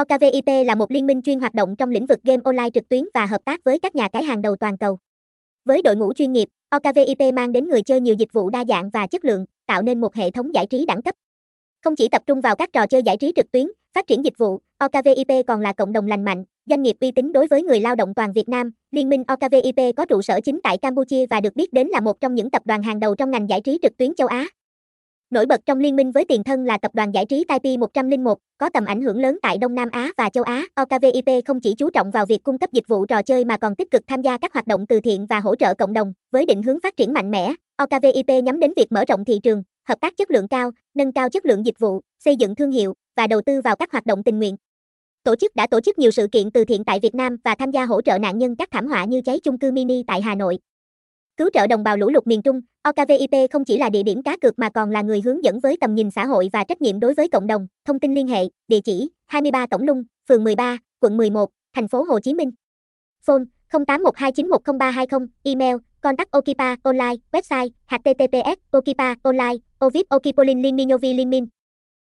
OKVIP là một liên minh chuyên hoạt động trong lĩnh vực game online trực tuyến và hợp tác với các nhà cái hàng đầu toàn cầu. Với đội ngũ chuyên nghiệp, OKVIP mang đến người chơi nhiều dịch vụ đa dạng và chất lượng, tạo nên một hệ thống giải trí đẳng cấp. Không chỉ tập trung vào các trò chơi giải trí trực tuyến, phát triển dịch vụ, OKVIP còn là cộng đồng lành mạnh, doanh nghiệp uy tín đối với người lao động toàn Việt Nam. Liên minh OKVIP có trụ sở chính tại Campuchia và được biết đến là một trong những tập đoàn hàng đầu trong ngành giải trí trực tuyến châu Á. Nổi bật trong liên minh với tiền thân là tập đoàn giải trí Taipei 101, có tầm ảnh hưởng lớn tại Đông Nam Á và châu Á. OKVIP không chỉ chú trọng vào việc cung cấp dịch vụ trò chơi mà còn tích cực tham gia các hoạt động từ thiện và hỗ trợ cộng đồng. Với định hướng phát triển mạnh mẽ, OKVIP nhắm đến việc mở rộng thị trường, hợp tác chất lượng cao, nâng cao chất lượng dịch vụ, xây dựng thương hiệu và đầu tư vào các hoạt động tình nguyện. Tổ chức đã tổ chức nhiều sự kiện từ thiện tại Việt Nam và tham gia hỗ trợ nạn nhân các thảm họa như cháy chung cư mini tại Hà Nội. Cứu trợ đồng bào lũ lụt miền Trung, OKVIP không chỉ là địa điểm cá cược mà còn là người hướng dẫn với tầm nhìn xã hội và trách nhiệm đối với cộng đồng. Thông tin liên hệ, địa chỉ 23 Tổng Lung, phường 13, quận 11, thành phố Hồ Chí Minh. Phone 0812910320, email contact Okipa online, website https okipa online, ovip okipolin linminyovi linmin.